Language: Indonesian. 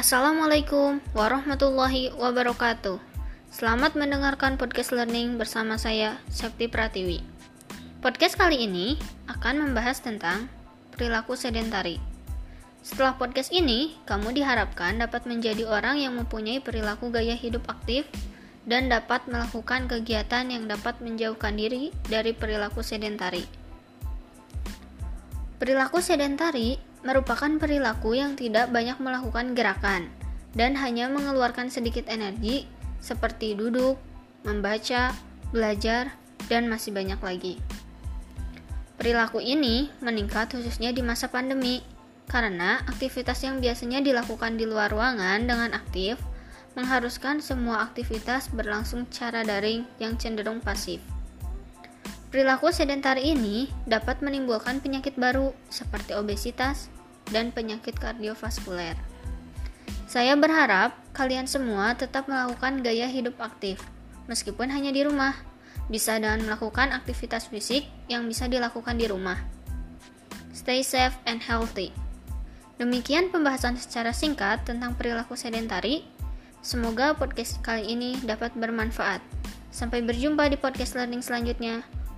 Assalamualaikum warahmatullahi wabarakatuh. Selamat mendengarkan podcast learning bersama saya, Septi Pratiwi. Podcast kali ini akan membahas tentang perilaku sedentari. Setelah podcast ini, kamu diharapkan dapat menjadi orang yang mempunyai perilaku gaya hidup aktif dan dapat melakukan kegiatan yang dapat menjauhkan diri dari perilaku sedentari. Perilaku sedentari merupakan perilaku yang tidak banyak melakukan gerakan dan hanya mengeluarkan sedikit energi seperti duduk, membaca, belajar, dan masih banyak lagi. Perilaku ini meningkat khususnya di masa pandemi karena aktivitas yang biasanya dilakukan di luar ruangan dengan aktif mengharuskan semua aktivitas berlangsung secara daring yang cenderung pasif. Perilaku sedentar ini dapat menimbulkan penyakit baru seperti obesitas dan penyakit kardiovaskuler. Saya berharap kalian semua tetap melakukan gaya hidup aktif, meskipun hanya di rumah, bisa dengan melakukan aktivitas fisik yang bisa dilakukan di rumah. Stay safe and healthy. Demikian pembahasan secara singkat tentang perilaku sedentari. Semoga podcast kali ini dapat bermanfaat. Sampai berjumpa di podcast learning selanjutnya.